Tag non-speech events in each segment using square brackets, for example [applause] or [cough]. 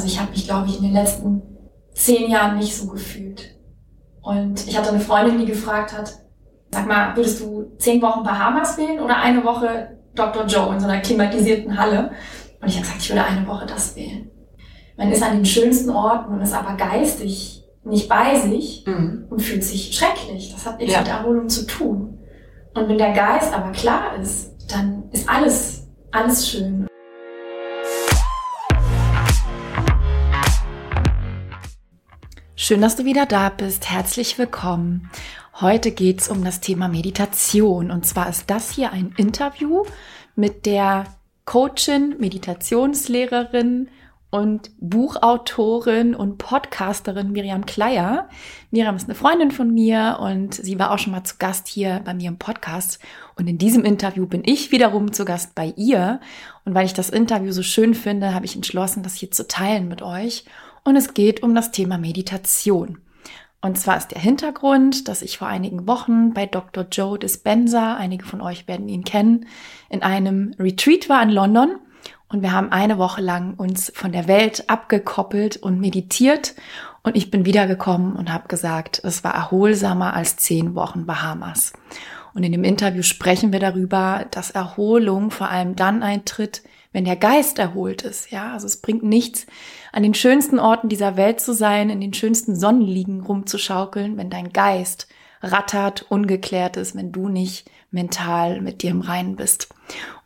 Also ich habe mich, glaube ich, in den letzten zehn Jahren nicht so gefühlt. Und ich hatte eine Freundin, die gefragt hat, sag mal, würdest du zehn Wochen Bahamas wählen oder eine Woche Dr. Joe in so einer klimatisierten Halle? Und ich habe gesagt, ich würde eine Woche das wählen. Man ist an den schönsten Orten und ist aber geistig nicht bei sich mhm. und fühlt sich schrecklich. Das hat nichts ja. mit Erholung zu tun. Und wenn der Geist aber klar ist, dann ist alles, alles schön. Schön, dass du wieder da bist. Herzlich willkommen. Heute geht es um das Thema Meditation. Und zwar ist das hier ein Interview mit der Coachin, Meditationslehrerin und Buchautorin und Podcasterin Miriam Kleier. Miriam ist eine Freundin von mir und sie war auch schon mal zu Gast hier bei mir im Podcast. Und in diesem Interview bin ich wiederum zu Gast bei ihr. Und weil ich das Interview so schön finde, habe ich entschlossen, das hier zu teilen mit euch. Und es geht um das Thema Meditation. Und zwar ist der Hintergrund, dass ich vor einigen Wochen bei Dr. Joe Dispenza, einige von euch werden ihn kennen, in einem Retreat war in London und wir haben eine Woche lang uns von der Welt abgekoppelt und meditiert. Und ich bin wiedergekommen und habe gesagt, es war erholsamer als zehn Wochen Bahamas. Und in dem Interview sprechen wir darüber, dass Erholung vor allem dann eintritt, wenn der Geist erholt ist. Ja, also es bringt nichts, an den schönsten Orten dieser Welt zu sein, in den schönsten Sonnenliegen rumzuschaukeln, wenn dein Geist rattert, ungeklärt ist, wenn du nicht mental mit dir im Reinen bist.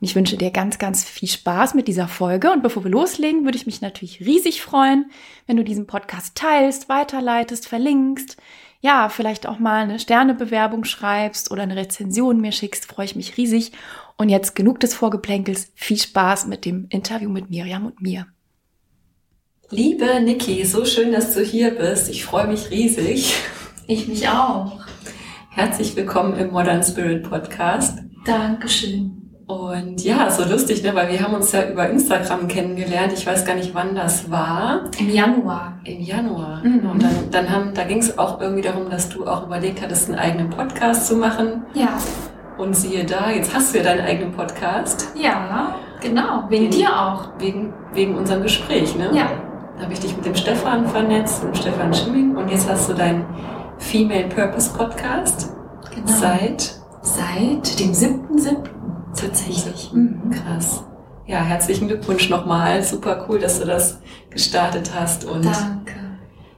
Und ich wünsche dir ganz, ganz viel Spaß mit dieser Folge. Und bevor wir loslegen, würde ich mich natürlich riesig freuen, wenn du diesen Podcast teilst, weiterleitest, verlinkst. Ja, vielleicht auch mal eine Sternebewerbung schreibst oder eine Rezension mir schickst, freue ich mich riesig. Und jetzt genug des Vorgeplänkels. Viel Spaß mit dem Interview mit Miriam und mir. Liebe Niki, so schön, dass du hier bist. Ich freue mich riesig. Ich mich auch. Herzlich willkommen im Modern Spirit Podcast. Dankeschön. Und ja, so lustig, ne? weil wir haben uns ja über Instagram kennengelernt. Ich weiß gar nicht, wann das war. Im Januar. Im Januar. Mhm. Und dann, dann haben, da ging es auch irgendwie darum, dass du auch überlegt hattest, einen eigenen Podcast zu machen. Ja. Und siehe da, jetzt hast du ja deinen eigenen Podcast. Ja, genau. Wegen, wegen dir auch. Wegen, wegen unserem Gespräch, ne? Ja. Da habe ich dich mit dem Stefan vernetzt, mit dem Stefan Schimming. Und jetzt hast du deinen Female Purpose Podcast. Genau. Seit? Seit dem 7.7. tatsächlich. Mhm. Krass. Ja, herzlichen Glückwunsch nochmal. Super cool, dass du das gestartet hast. Und Danke.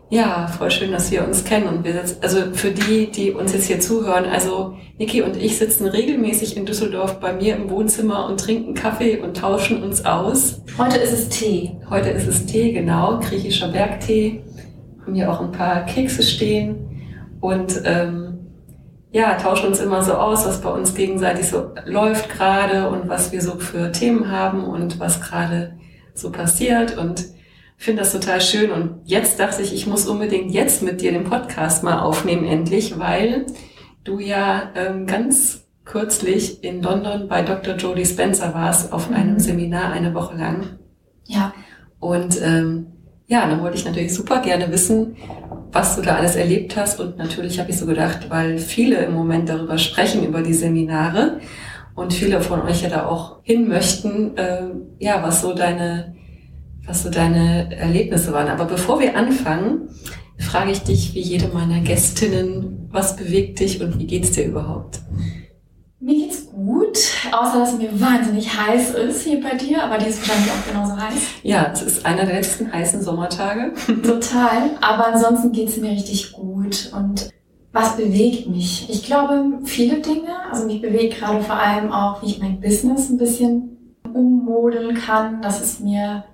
Ja, voll schön, dass wir uns kennen. Und wir sitzen, also für die, die uns jetzt hier zuhören, also Niki und ich sitzen regelmäßig in Düsseldorf bei mir im Wohnzimmer und trinken Kaffee und tauschen uns aus. Heute ist es Tee. Heute ist es Tee, genau, griechischer Bergtee. Haben hier auch ein paar Kekse stehen und ähm, ja, tauschen uns immer so aus, was bei uns gegenseitig so läuft gerade und was wir so für Themen haben und was gerade so passiert und finde das total schön. Und jetzt dachte ich, ich muss unbedingt jetzt mit dir den Podcast mal aufnehmen, endlich, weil du ja ähm, ganz kürzlich in London bei Dr. Jodie Spencer warst auf einem mhm. Seminar eine Woche lang. Ja. Und ähm, ja, dann wollte ich natürlich super gerne wissen, was du da alles erlebt hast. Und natürlich habe ich so gedacht, weil viele im Moment darüber sprechen, über die Seminare und viele von euch ja da auch hin möchten, äh, ja, was so deine, was so deine Erlebnisse waren. Aber bevor wir anfangen, frage ich dich, wie jede meiner Gästinnen, was bewegt dich und wie geht's dir überhaupt? Mir geht's gut, außer dass es mir wahnsinnig heiß ist hier bei dir, aber die ist wahrscheinlich auch genauso heiß. Ja, es ist einer der letzten heißen Sommertage. [laughs] Total, aber ansonsten geht's mir richtig gut und was bewegt mich? Ich glaube, viele Dinge. Also mich bewegt gerade vor allem auch, wie ich mein Business ein bisschen ummodeln kann, dass es mir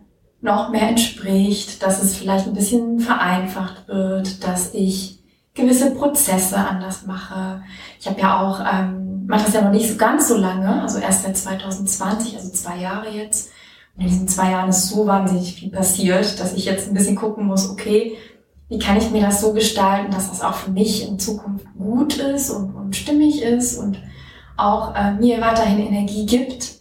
noch mehr entspricht, dass es vielleicht ein bisschen vereinfacht wird, dass ich gewisse Prozesse anders mache. Ich habe ja auch, ähm, mache das ja noch nicht so ganz so lange, also erst seit 2020, also zwei Jahre jetzt. Und in diesen zwei Jahren ist so wahnsinnig viel passiert, dass ich jetzt ein bisschen gucken muss, okay, wie kann ich mir das so gestalten, dass das auch für mich in Zukunft gut ist und, und stimmig ist und auch äh, mir weiterhin Energie gibt.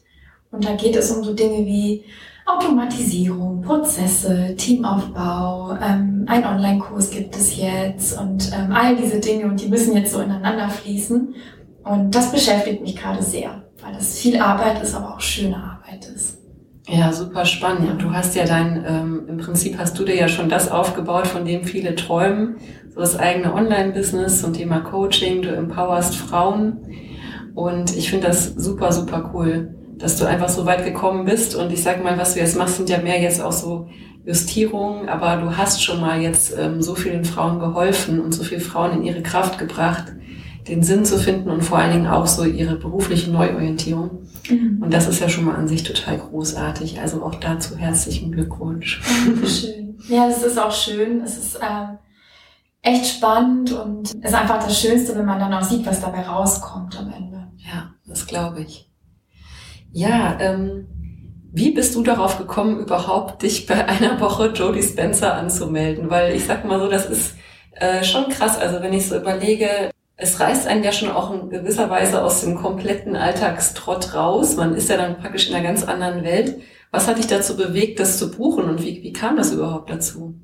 Und da geht es um so Dinge wie Automatisierung, Prozesse, Teamaufbau, ähm, ein Online-Kurs gibt es jetzt und ähm, all diese Dinge und die müssen jetzt so ineinander fließen. Und das beschäftigt mich gerade sehr, weil das viel Arbeit ist, aber auch schöne Arbeit ist. Ja, super spannend. Und du hast ja dein, ähm, im Prinzip hast du dir ja schon das aufgebaut, von dem viele träumen. So das eigene Online-Business zum Thema Coaching. Du empowerst Frauen. Und ich finde das super, super cool, dass du einfach so weit gekommen bist. Und ich sag mal, was du jetzt machst, sind ja mehr jetzt auch so Justierungen. Aber du hast schon mal jetzt ähm, so vielen Frauen geholfen und so viele Frauen in ihre Kraft gebracht den Sinn zu finden und vor allen Dingen auch so ihre berufliche Neuorientierung. Mhm. Und das ist ja schon mal an sich total großartig. Also auch dazu herzlichen Glückwunsch. Schön. Ja, es ist auch schön. Es ist äh, echt spannend und es ist einfach das Schönste, wenn man dann auch sieht, was dabei rauskommt am Ende. Ja, das glaube ich. Ja, ähm, wie bist du darauf gekommen, überhaupt dich bei einer Woche Jodie Spencer anzumelden? Weil ich sag mal so, das ist äh, schon krass. Also wenn ich so überlege, es reißt einen ja schon auch in gewisser Weise aus dem kompletten Alltagstrott raus. Man ist ja dann praktisch in einer ganz anderen Welt. Was hat dich dazu bewegt, das zu buchen und wie, wie kam das überhaupt dazu?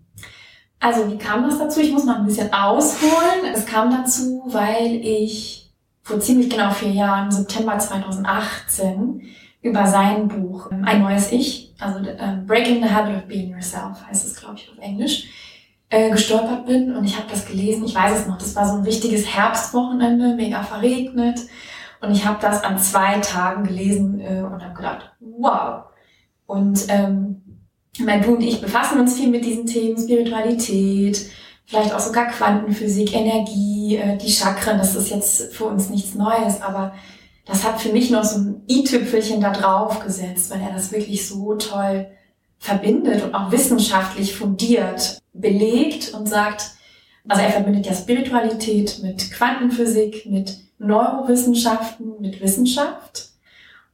Also wie kam das dazu? Ich muss mal ein bisschen ausholen. Es kam dazu, weil ich vor ziemlich genau vier Jahren, September 2018, über sein Buch Ein neues Ich, also äh, Breaking the Habit of Being Yourself heißt es, glaube ich, auf Englisch, äh, gestolpert bin und ich habe das gelesen. Ich weiß es noch, das war so ein wichtiges Herbstwochenende, mega verregnet. Und ich habe das an zwei Tagen gelesen äh, und habe gedacht, wow. Und ähm, mein Bruder und ich befassen uns viel mit diesen Themen, Spiritualität, vielleicht auch sogar Quantenphysik, Energie, äh, die Chakren. Das ist jetzt für uns nichts Neues, aber das hat für mich noch so ein i-Tüpfelchen da drauf gesetzt, weil er das wirklich so toll verbindet und auch wissenschaftlich fundiert belegt und sagt, also er verbindet ja Spiritualität mit Quantenphysik, mit Neurowissenschaften, mit Wissenschaft.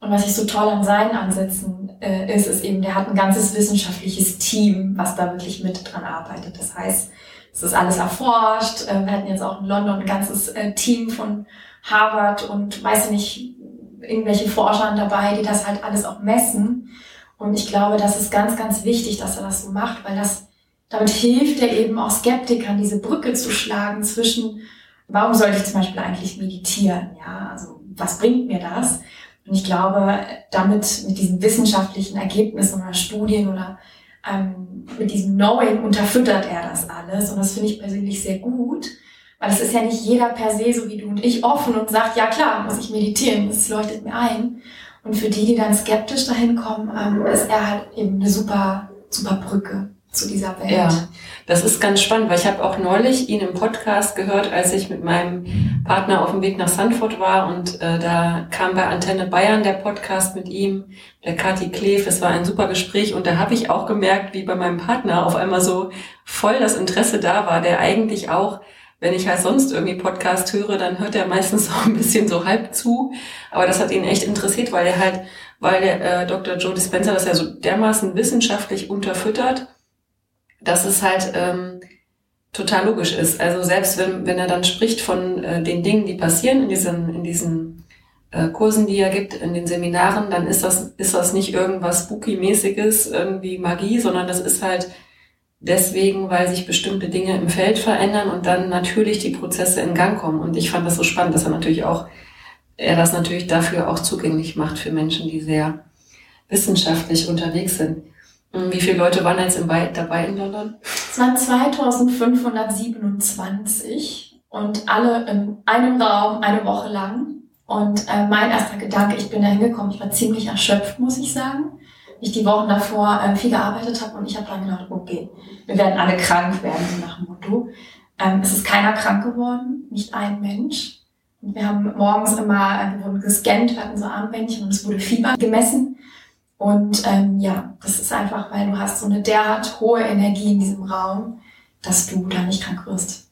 Und was ich so toll an seinen Ansätzen äh, ist, ist eben, der hat ein ganzes wissenschaftliches Team, was da wirklich mit dran arbeitet. Das heißt, es ist alles erforscht. Äh, wir hatten jetzt auch in London ein ganzes äh, Team von Harvard und weiß nicht, irgendwelche Forschern dabei, die das halt alles auch messen. Und ich glaube, das ist ganz, ganz wichtig, dass er das so macht, weil das, damit hilft er eben auch Skeptikern, diese Brücke zu schlagen zwischen, warum sollte ich zum Beispiel eigentlich meditieren? Ja, also, was bringt mir das? Und ich glaube, damit, mit diesen wissenschaftlichen Ergebnissen oder Studien oder ähm, mit diesem Knowing unterfüttert er das alles. Und das finde ich persönlich sehr gut, weil es ist ja nicht jeder per se, so wie du und ich, offen und sagt, ja klar, muss ich meditieren, das leuchtet mir ein. Und für die, die dann skeptisch dahin kommen, ähm, ist er halt eben eine super, super Brücke zu dieser Welt. Ja, das ist ganz spannend, weil ich habe auch neulich ihn im Podcast gehört, als ich mit meinem Partner auf dem Weg nach Sanford war. Und äh, da kam bei Antenne Bayern der Podcast mit ihm, der Kati Kleef, es war ein super Gespräch. Und da habe ich auch gemerkt, wie bei meinem Partner auf einmal so voll das Interesse da war, der eigentlich auch wenn ich halt sonst irgendwie Podcast höre, dann hört er meistens [laughs] so ein bisschen so halb zu. Aber das hat ihn echt interessiert, weil er halt, weil der, äh, Dr. Joe Dispenza das ja so dermaßen wissenschaftlich unterfüttert, dass es halt ähm, total logisch ist. Also selbst wenn, wenn er dann spricht von äh, den Dingen, die passieren in diesen, in diesen äh, Kursen, die er gibt, in den Seminaren, dann ist das, ist das nicht irgendwas Spooky-mäßiges, irgendwie Magie, sondern das ist halt deswegen, weil sich bestimmte Dinge im Feld verändern und dann natürlich die Prozesse in Gang kommen. Und ich fand das so spannend, dass er natürlich auch, er das natürlich dafür auch zugänglich macht für Menschen, die sehr wissenschaftlich unterwegs sind. Wie viele Leute waren jetzt dabei in London? Es waren 2527 und alle in einem Raum eine Woche lang. Und äh, mein erster Gedanke, ich bin da hingekommen, ich war ziemlich erschöpft, muss ich sagen ich die Wochen davor äh, viel gearbeitet habe und ich habe dann gedacht, okay, wir werden alle krank werden, so nach dem Motto. Ähm, es ist keiner krank geworden, nicht ein Mensch. Wir haben morgens immer, äh, wir wurden gescannt, wir hatten so Armbändchen und es wurde Fieber gemessen. Und ähm, ja, das ist einfach, weil du hast so eine derart hohe Energie in diesem Raum, dass du da nicht krank wirst.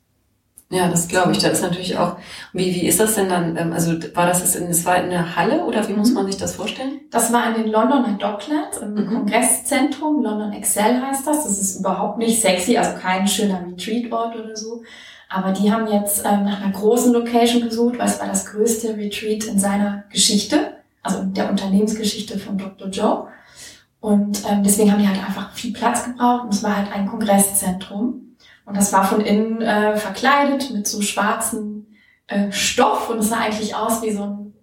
Ja, das glaube ich. Da ist natürlich auch, wie, wie ist das denn dann? Ähm, also war das jetzt in, das war in der Halle oder wie muss mhm. man sich das vorstellen? Das war in den Londoner Docklands im mhm. Kongresszentrum. London Excel heißt das. Das ist überhaupt nicht sexy, also kein schöner Retreat-Ort oder so. Aber die haben jetzt ähm, nach einer großen Location gesucht, weil es war das größte Retreat in seiner Geschichte, also in der Unternehmensgeschichte von Dr. Joe. Und ähm, deswegen haben die halt einfach viel Platz gebraucht und es war halt ein Kongresszentrum. Und das war von innen äh, verkleidet mit so schwarzen äh, Stoff und es sah eigentlich aus wie so, ein,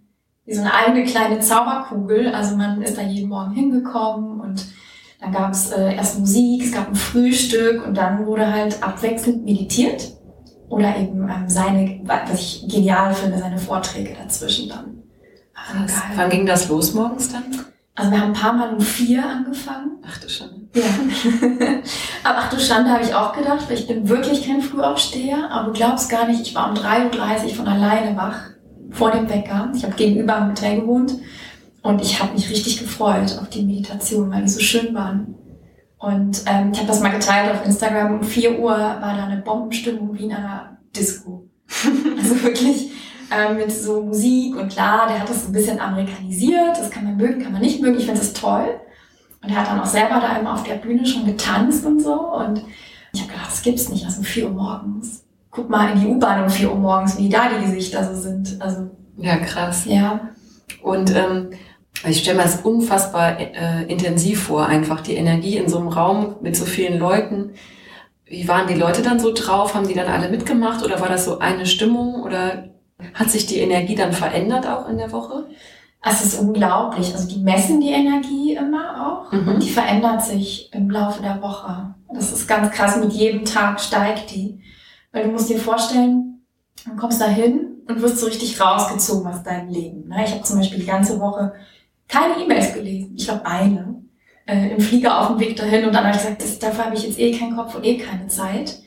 wie so eine eigene kleine Zauberkugel. Also man ist da jeden Morgen hingekommen Und dann gab es äh, erst Musik, es gab ein Frühstück und dann wurde halt abwechselnd meditiert. Oder eben ähm, seine, was ich genial finde, seine Vorträge dazwischen dann. Krass. Wann ging das los morgens dann? Also wir haben ein paar Mal um vier angefangen. Ach du Schande. Ja. [laughs] aber ach du Schande habe ich auch gedacht, weil ich bin wirklich kein Frühaufsteher. Aber du glaubst gar nicht, ich war um 3.30 Uhr von alleine wach vor dem Wecker. Ich habe gegenüber am Hotel gewohnt. Und ich habe mich richtig gefreut auf die Meditation, weil die so schön waren. Und ähm, ich habe das mal geteilt auf Instagram. Um 4 Uhr war da eine Bombenstimmung wie in einer Disco. [laughs] also wirklich ähm, mit so Musik und klar, der hat das ein bisschen amerikanisiert. Das kann man mögen, kann man nicht mögen. Ich finde das toll. Und er hat dann auch selber da immer auf der Bühne schon getanzt und so. Und ich habe gedacht, das gibt's nicht. Also um 4 Uhr morgens. Guck mal in die U-Bahn um 4 Uhr morgens, wie da die Gesichter so sind. Also ja, krass. Ja. Und ähm, ich stelle mir das unfassbar äh, intensiv vor, einfach die Energie in so einem Raum mit so vielen Leuten. Wie waren die Leute dann so drauf? Haben die dann alle mitgemacht oder war das so eine Stimmung oder hat sich die Energie dann verändert auch in der Woche? Es ist unglaublich. Also die messen die Energie immer auch mhm. und die verändert sich im Laufe der Woche. Das ist ganz krass. Mit jedem Tag steigt die. Weil du musst dir vorstellen, du kommst da hin und wirst so richtig rausgezogen aus deinem Leben. Ne? Ich habe zum Beispiel die ganze Woche keine E-Mails gelesen. Ich glaube eine. Äh, Im Flieger auf dem Weg dahin und dann habe ich gesagt, das, dafür habe ich jetzt eh keinen Kopf und eh keine Zeit.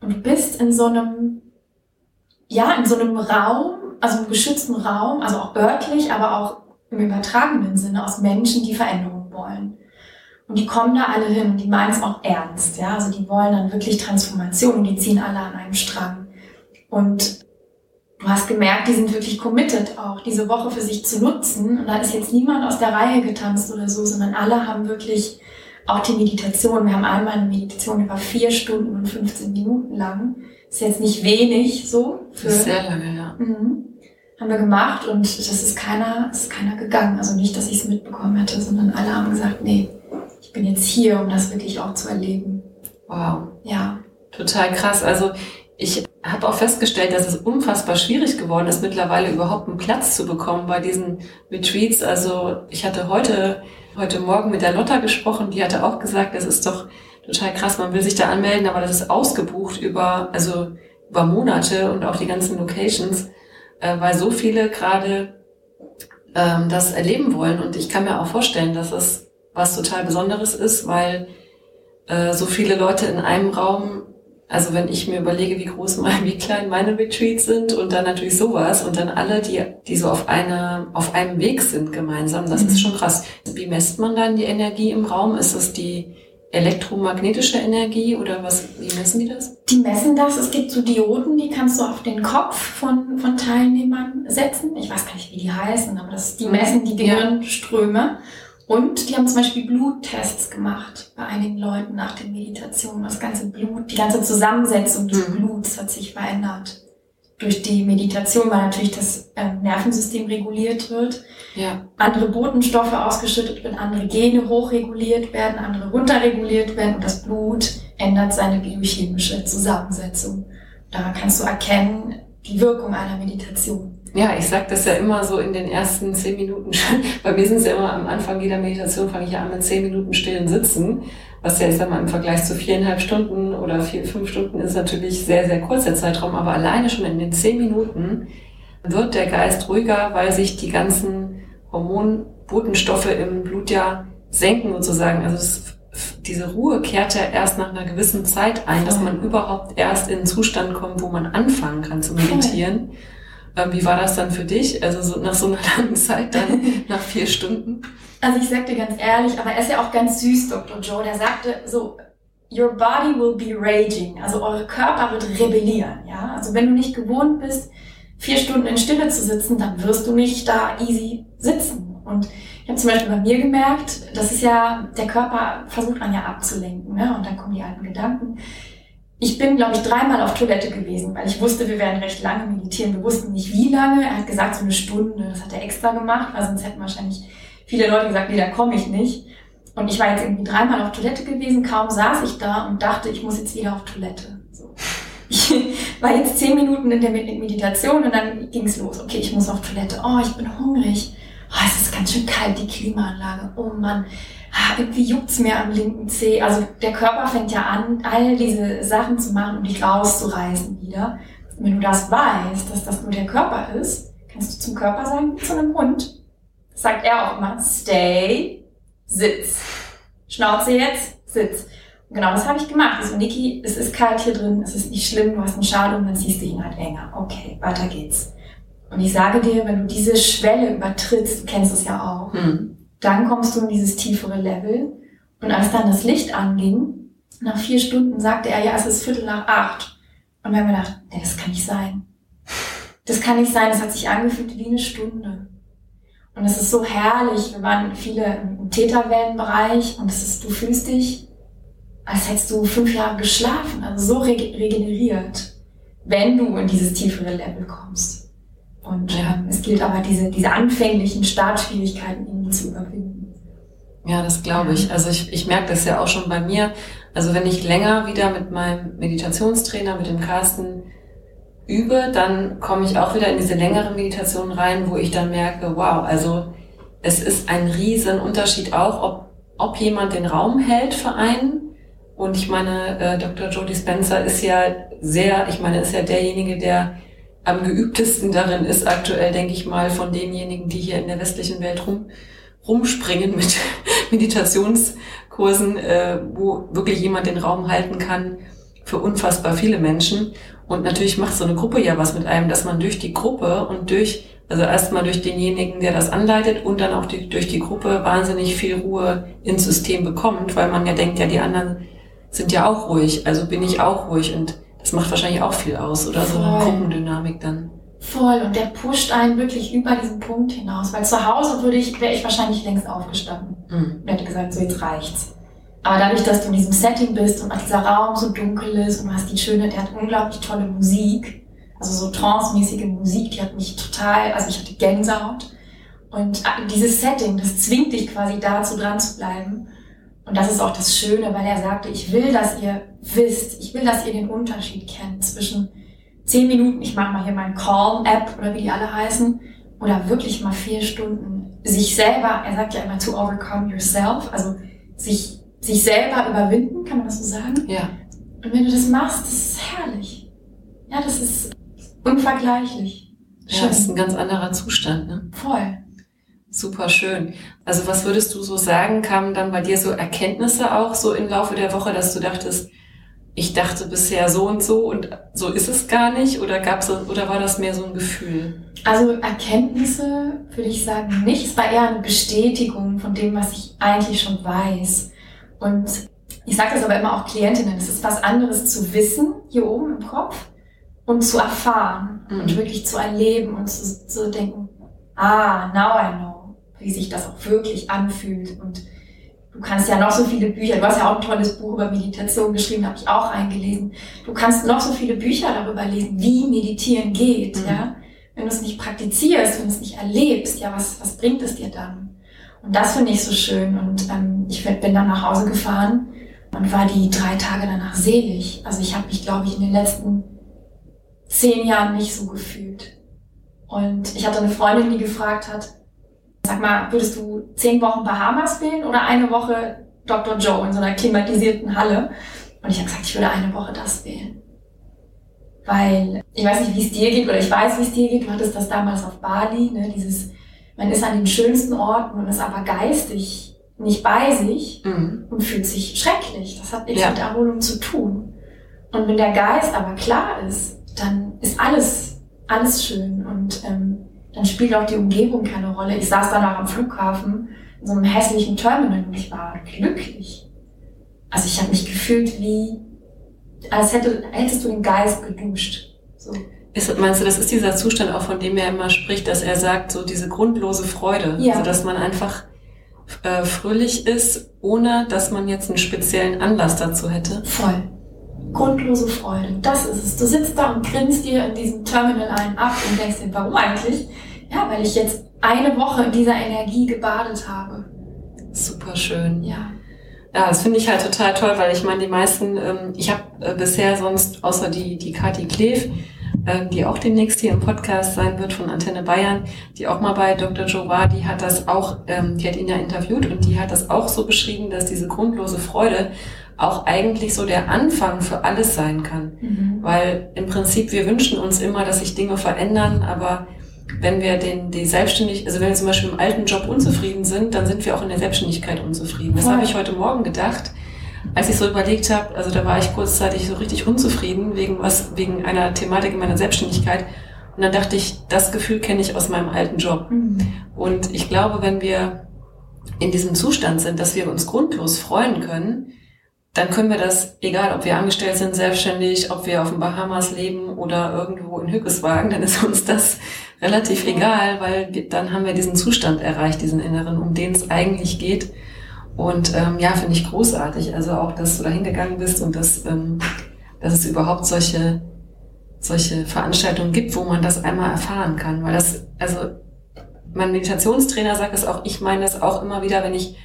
Und du bist in so einem, ja, in so einem Raum, also einem geschützten Raum, also auch örtlich, aber auch im übertragenen Sinne aus Menschen, die Veränderungen wollen. Und die kommen da alle hin und die meinen es auch ernst, ja. Also die wollen dann wirklich Transformation und die ziehen alle an einem Strang. Und du hast gemerkt, die sind wirklich committed auch, diese Woche für sich zu nutzen. Und da ist jetzt niemand aus der Reihe getanzt oder so, sondern alle haben wirklich auch die Meditation. Wir haben einmal eine Meditation über vier Stunden und 15 Minuten lang. Ist jetzt nicht wenig so. Für, das ist sehr lange, ja. Mhm. Haben wir gemacht und das ist keiner, ist keiner gegangen. Also nicht, dass ich es mitbekommen hätte, sondern alle haben gesagt, nee, ich bin jetzt hier, um das wirklich auch zu erleben. Wow. Ja. Total krass. Also ich habe auch festgestellt, dass es unfassbar schwierig geworden ist, mittlerweile überhaupt einen Platz zu bekommen bei diesen Retreats. Also ich hatte heute, heute Morgen mit der Lotta gesprochen, die hatte auch gesagt, das ist doch total krass, man will sich da anmelden, aber das ist ausgebucht über, also über Monate und auch die ganzen Locations, äh, weil so viele gerade ähm, das erleben wollen. Und ich kann mir auch vorstellen, dass es was total Besonderes ist, weil äh, so viele Leute in einem Raum also wenn ich mir überlege, wie groß mein, wie klein meine Retreats sind und dann natürlich sowas und dann alle, die, die so auf einer, auf einem Weg sind gemeinsam, das mhm. ist schon krass. Wie messt man dann die Energie im Raum? Ist es die elektromagnetische Energie oder was, wie messen die das? Die messen das. Es gibt so Dioden, die kannst du auf den Kopf von, von Teilnehmern setzen. Ich weiß gar nicht, wie die heißen, aber das, die messen die Gehirnströme. Ja. Und die haben zum Beispiel Bluttests gemacht bei einigen Leuten nach der Meditation. Das ganze Blut, die ganze Zusammensetzung des mhm. Bluts hat sich verändert. Durch die Meditation, weil natürlich das ähm, Nervensystem reguliert wird. Ja. Andere Botenstoffe ausgeschüttet werden, andere Gene hochreguliert werden, andere runterreguliert werden und das Blut ändert seine biochemische Zusammensetzung. Da kannst du erkennen die Wirkung einer Meditation. Ja, ich sage das ja immer so in den ersten zehn Minuten. [laughs] Bei mir sind es ja immer am Anfang jeder Meditation, fange ich ja an mit zehn Minuten stillen Sitzen. Was ja, ich sag mal, im Vergleich zu viereinhalb Stunden oder vier, fünf Stunden ist natürlich sehr, sehr kurzer Zeitraum. Aber alleine schon in den zehn Minuten wird der Geist ruhiger, weil sich die ganzen Hormonbotenstoffe im Blut ja senken sozusagen. Also es, diese Ruhe kehrt ja erst nach einer gewissen Zeit ein, dass man überhaupt erst in einen Zustand kommt, wo man anfangen kann zu meditieren. Ähm, wie war das dann für dich? Also so nach so einer [laughs] langen Zeit dann, [laughs] nach vier Stunden? Also ich sag dir ganz ehrlich, aber er ist ja auch ganz süß, Dr. Joe. Der sagte so, your body will be raging. Also eure Körper wird rebellieren, ja. Also wenn du nicht gewohnt bist, vier Stunden in Stille zu sitzen, dann wirst du nicht da easy sitzen. Und ich habe zum Beispiel bei mir gemerkt, das ist ja, der Körper versucht man ja abzulenken, ne? Und dann kommen die alten Gedanken. Ich bin, glaube ich, dreimal auf Toilette gewesen, weil ich wusste, wir werden recht lange meditieren. Wir wussten nicht, wie lange. Er hat gesagt, so eine Stunde. Das hat er extra gemacht, weil sonst hätten wahrscheinlich viele Leute gesagt, nee, da komme ich nicht. Und ich war jetzt irgendwie dreimal auf Toilette gewesen. Kaum saß ich da und dachte, ich muss jetzt wieder auf Toilette. So. Ich [laughs] war jetzt zehn Minuten in der Meditation und dann ging's los. Okay, ich muss auf Toilette. Oh, ich bin hungrig. Oh, es ist ganz schön kalt, die Klimaanlage. Oh Mann, ah, irgendwie juckt's mir am linken Zeh. Also der Körper fängt ja an, all diese Sachen zu machen, um dich rauszureißen wieder. Und wenn du das weißt, dass das nur der Körper ist, kannst du zum Körper sagen, zu einem Hund. Das sagt er auch immer, stay, sitz. Schnauze jetzt, sitz. Genau das habe ich gemacht. Ich so, Niki, es ist kalt hier drin, es ist nicht schlimm, du hast einen Schal und dann ziehst du ihn halt enger. Okay, weiter geht's. Und ich sage dir, wenn du diese Schwelle übertrittst, du kennst es ja auch, hm. dann kommst du in dieses tiefere Level. Und als dann das Licht anging, nach vier Stunden sagte er, ja, es ist Viertel nach acht. Und wir haben gedacht, nee, das kann nicht sein. Das kann nicht sein, das hat sich angefühlt wie eine Stunde. Und es ist so herrlich. Wir waren viele im Täterwellenbereich und es ist, du fühlst dich, als hättest du fünf Jahre geschlafen, also so regeneriert, wenn du in dieses tiefere Level kommst. Und ähm, es gilt aber, diese, diese anfänglichen Startschwierigkeiten irgendwie zu überwinden. Ja, das glaube ich. Also ich, ich merke das ja auch schon bei mir. Also wenn ich länger wieder mit meinem Meditationstrainer, mit dem Carsten übe, dann komme ich auch wieder in diese längere Meditation rein, wo ich dann merke, wow, also es ist ein riesen Unterschied auch, ob, ob jemand den Raum hält für einen. Und ich meine, äh, Dr. Jody Spencer ist ja sehr, ich meine, ist ja derjenige, der am geübtesten darin ist aktuell, denke ich mal, von denjenigen, die hier in der westlichen Welt rum, rumspringen mit [laughs] Meditationskursen, äh, wo wirklich jemand den Raum halten kann für unfassbar viele Menschen. Und natürlich macht so eine Gruppe ja was mit einem, dass man durch die Gruppe und durch, also erstmal durch denjenigen, der das anleitet und dann auch die, durch die Gruppe wahnsinnig viel Ruhe ins System bekommt, weil man ja denkt, ja, die anderen sind ja auch ruhig, also bin ich auch ruhig und das macht wahrscheinlich auch viel aus, oder? Voll. So eine Gruppendynamik dann. Voll. Und der pusht einen wirklich über diesen Punkt hinaus. Weil zu Hause würde ich, wäre ich wahrscheinlich längst aufgestanden. Mhm. Und hätte gesagt, so jetzt reicht's. Aber dadurch, dass du in diesem Setting bist und dieser Raum so dunkel ist und du hast die schöne, der hat unglaublich tolle Musik. Also so trance-mäßige Musik, die hat mich total, also ich hatte Gänsehaut. Und dieses Setting, das zwingt dich quasi dazu dran zu bleiben. Und das ist auch das Schöne, weil er sagte, ich will, dass ihr wisst, ich will, dass ihr den Unterschied kennt zwischen zehn Minuten, ich mache mal hier mein Calm-App oder wie die alle heißen, oder wirklich mal vier Stunden sich selber, er sagt ja immer to overcome yourself, also sich, sich selber überwinden, kann man das so sagen? Ja. Und wenn du das machst, das ist herrlich. Ja, das ist unvergleichlich. Schön. Ja, das ist ein ganz anderer Zustand, ne? Voll. Super schön. Also was würdest du so sagen, kamen dann bei dir so Erkenntnisse auch so im Laufe der Woche, dass du dachtest, ich dachte bisher so und so und so ist es gar nicht oder gab's oder war das mehr so ein Gefühl? Also Erkenntnisse würde ich sagen nicht. Es war eher eine Bestätigung von dem, was ich eigentlich schon weiß. Und ich sage das aber immer auch Klientinnen, es ist was anderes zu wissen hier oben im Kopf und zu erfahren mhm. und wirklich zu erleben und zu, zu denken, ah, now I know wie sich das auch wirklich anfühlt. Und du kannst ja noch so viele Bücher, du hast ja auch ein tolles Buch über Meditation geschrieben, habe ich auch eingelesen. Du kannst noch so viele Bücher darüber lesen, wie Meditieren geht, mhm. ja. Wenn du es nicht praktizierst, wenn du es nicht erlebst, ja, was, was bringt es dir dann? Und das finde ich so schön. Und ähm, ich bin dann nach Hause gefahren und war die drei Tage danach selig. Also ich habe mich, glaube ich, in den letzten zehn Jahren nicht so gefühlt. Und ich hatte eine Freundin, die gefragt hat, Sag mal, würdest du zehn Wochen Bahamas wählen oder eine Woche Dr. Joe in so einer klimatisierten Halle? Und ich habe gesagt, ich würde eine Woche das wählen. Weil ich weiß nicht, wie es dir geht, oder ich weiß, wie es dir geht. Du hattest das damals auf Bali, ne? dieses, man ist an den schönsten Orten und ist aber geistig nicht bei sich mhm. und fühlt sich schrecklich. Das hat nichts ja. mit Erholung zu tun. Und wenn der Geist aber klar ist, dann ist alles, alles schön. Und ähm, dann spielt auch die Umgebung keine Rolle. Ich saß danach am Flughafen in so einem hässlichen Terminal und ich war glücklich. Also ich habe mich gefühlt wie, als hätte, hättest du den Geist geduscht. So. Ist, meinst du, das ist dieser Zustand auch, von dem er immer spricht, dass er sagt, so diese grundlose Freude, ja. also dass man einfach äh, fröhlich ist, ohne dass man jetzt einen speziellen Anlass dazu hätte? Voll. Grundlose Freude. Das ist es. Du sitzt da und grinst dir in diesem Terminal einen ab und denkst dir, warum eigentlich? Ja, weil ich jetzt eine Woche in dieser Energie gebadet habe. Super schön. Ja. Ja, das finde ich halt total toll, weil ich meine, die meisten, ähm, ich habe äh, bisher sonst, außer die, die Kati Kleef, ähm, die auch demnächst hier im Podcast sein wird von Antenne Bayern, die auch mal bei Dr. Joe war, die hat das auch, ähm, die hat ihn ja interviewt und die hat das auch so beschrieben, dass diese grundlose Freude auch eigentlich so der Anfang für alles sein kann. Mhm. Weil im Prinzip wir wünschen uns immer, dass sich Dinge verändern, aber wenn wir den, die Selbstständigkeit, also wenn wir zum Beispiel im alten Job unzufrieden sind, dann sind wir auch in der Selbstständigkeit unzufrieden. Das habe ich heute Morgen gedacht, als ich so überlegt habe, also da war ich kurzzeitig so richtig unzufrieden wegen was, wegen einer Thematik in meiner Selbstständigkeit. Und dann dachte ich, das Gefühl kenne ich aus meinem alten Job. Mhm. Und ich glaube, wenn wir in diesem Zustand sind, dass wir uns grundlos freuen können, dann können wir das, egal ob wir angestellt sind, selbstständig, ob wir auf den Bahamas leben oder irgendwo in Hückeswagen, dann ist uns das relativ egal, weil wir, dann haben wir diesen Zustand erreicht, diesen inneren, um den es eigentlich geht. Und ähm, ja, finde ich großartig. Also auch, dass du da hingegangen bist und dass, ähm, dass es überhaupt solche, solche Veranstaltungen gibt, wo man das einmal erfahren kann. Weil das, also mein Meditationstrainer sagt es auch, ich meine das auch immer wieder, wenn ich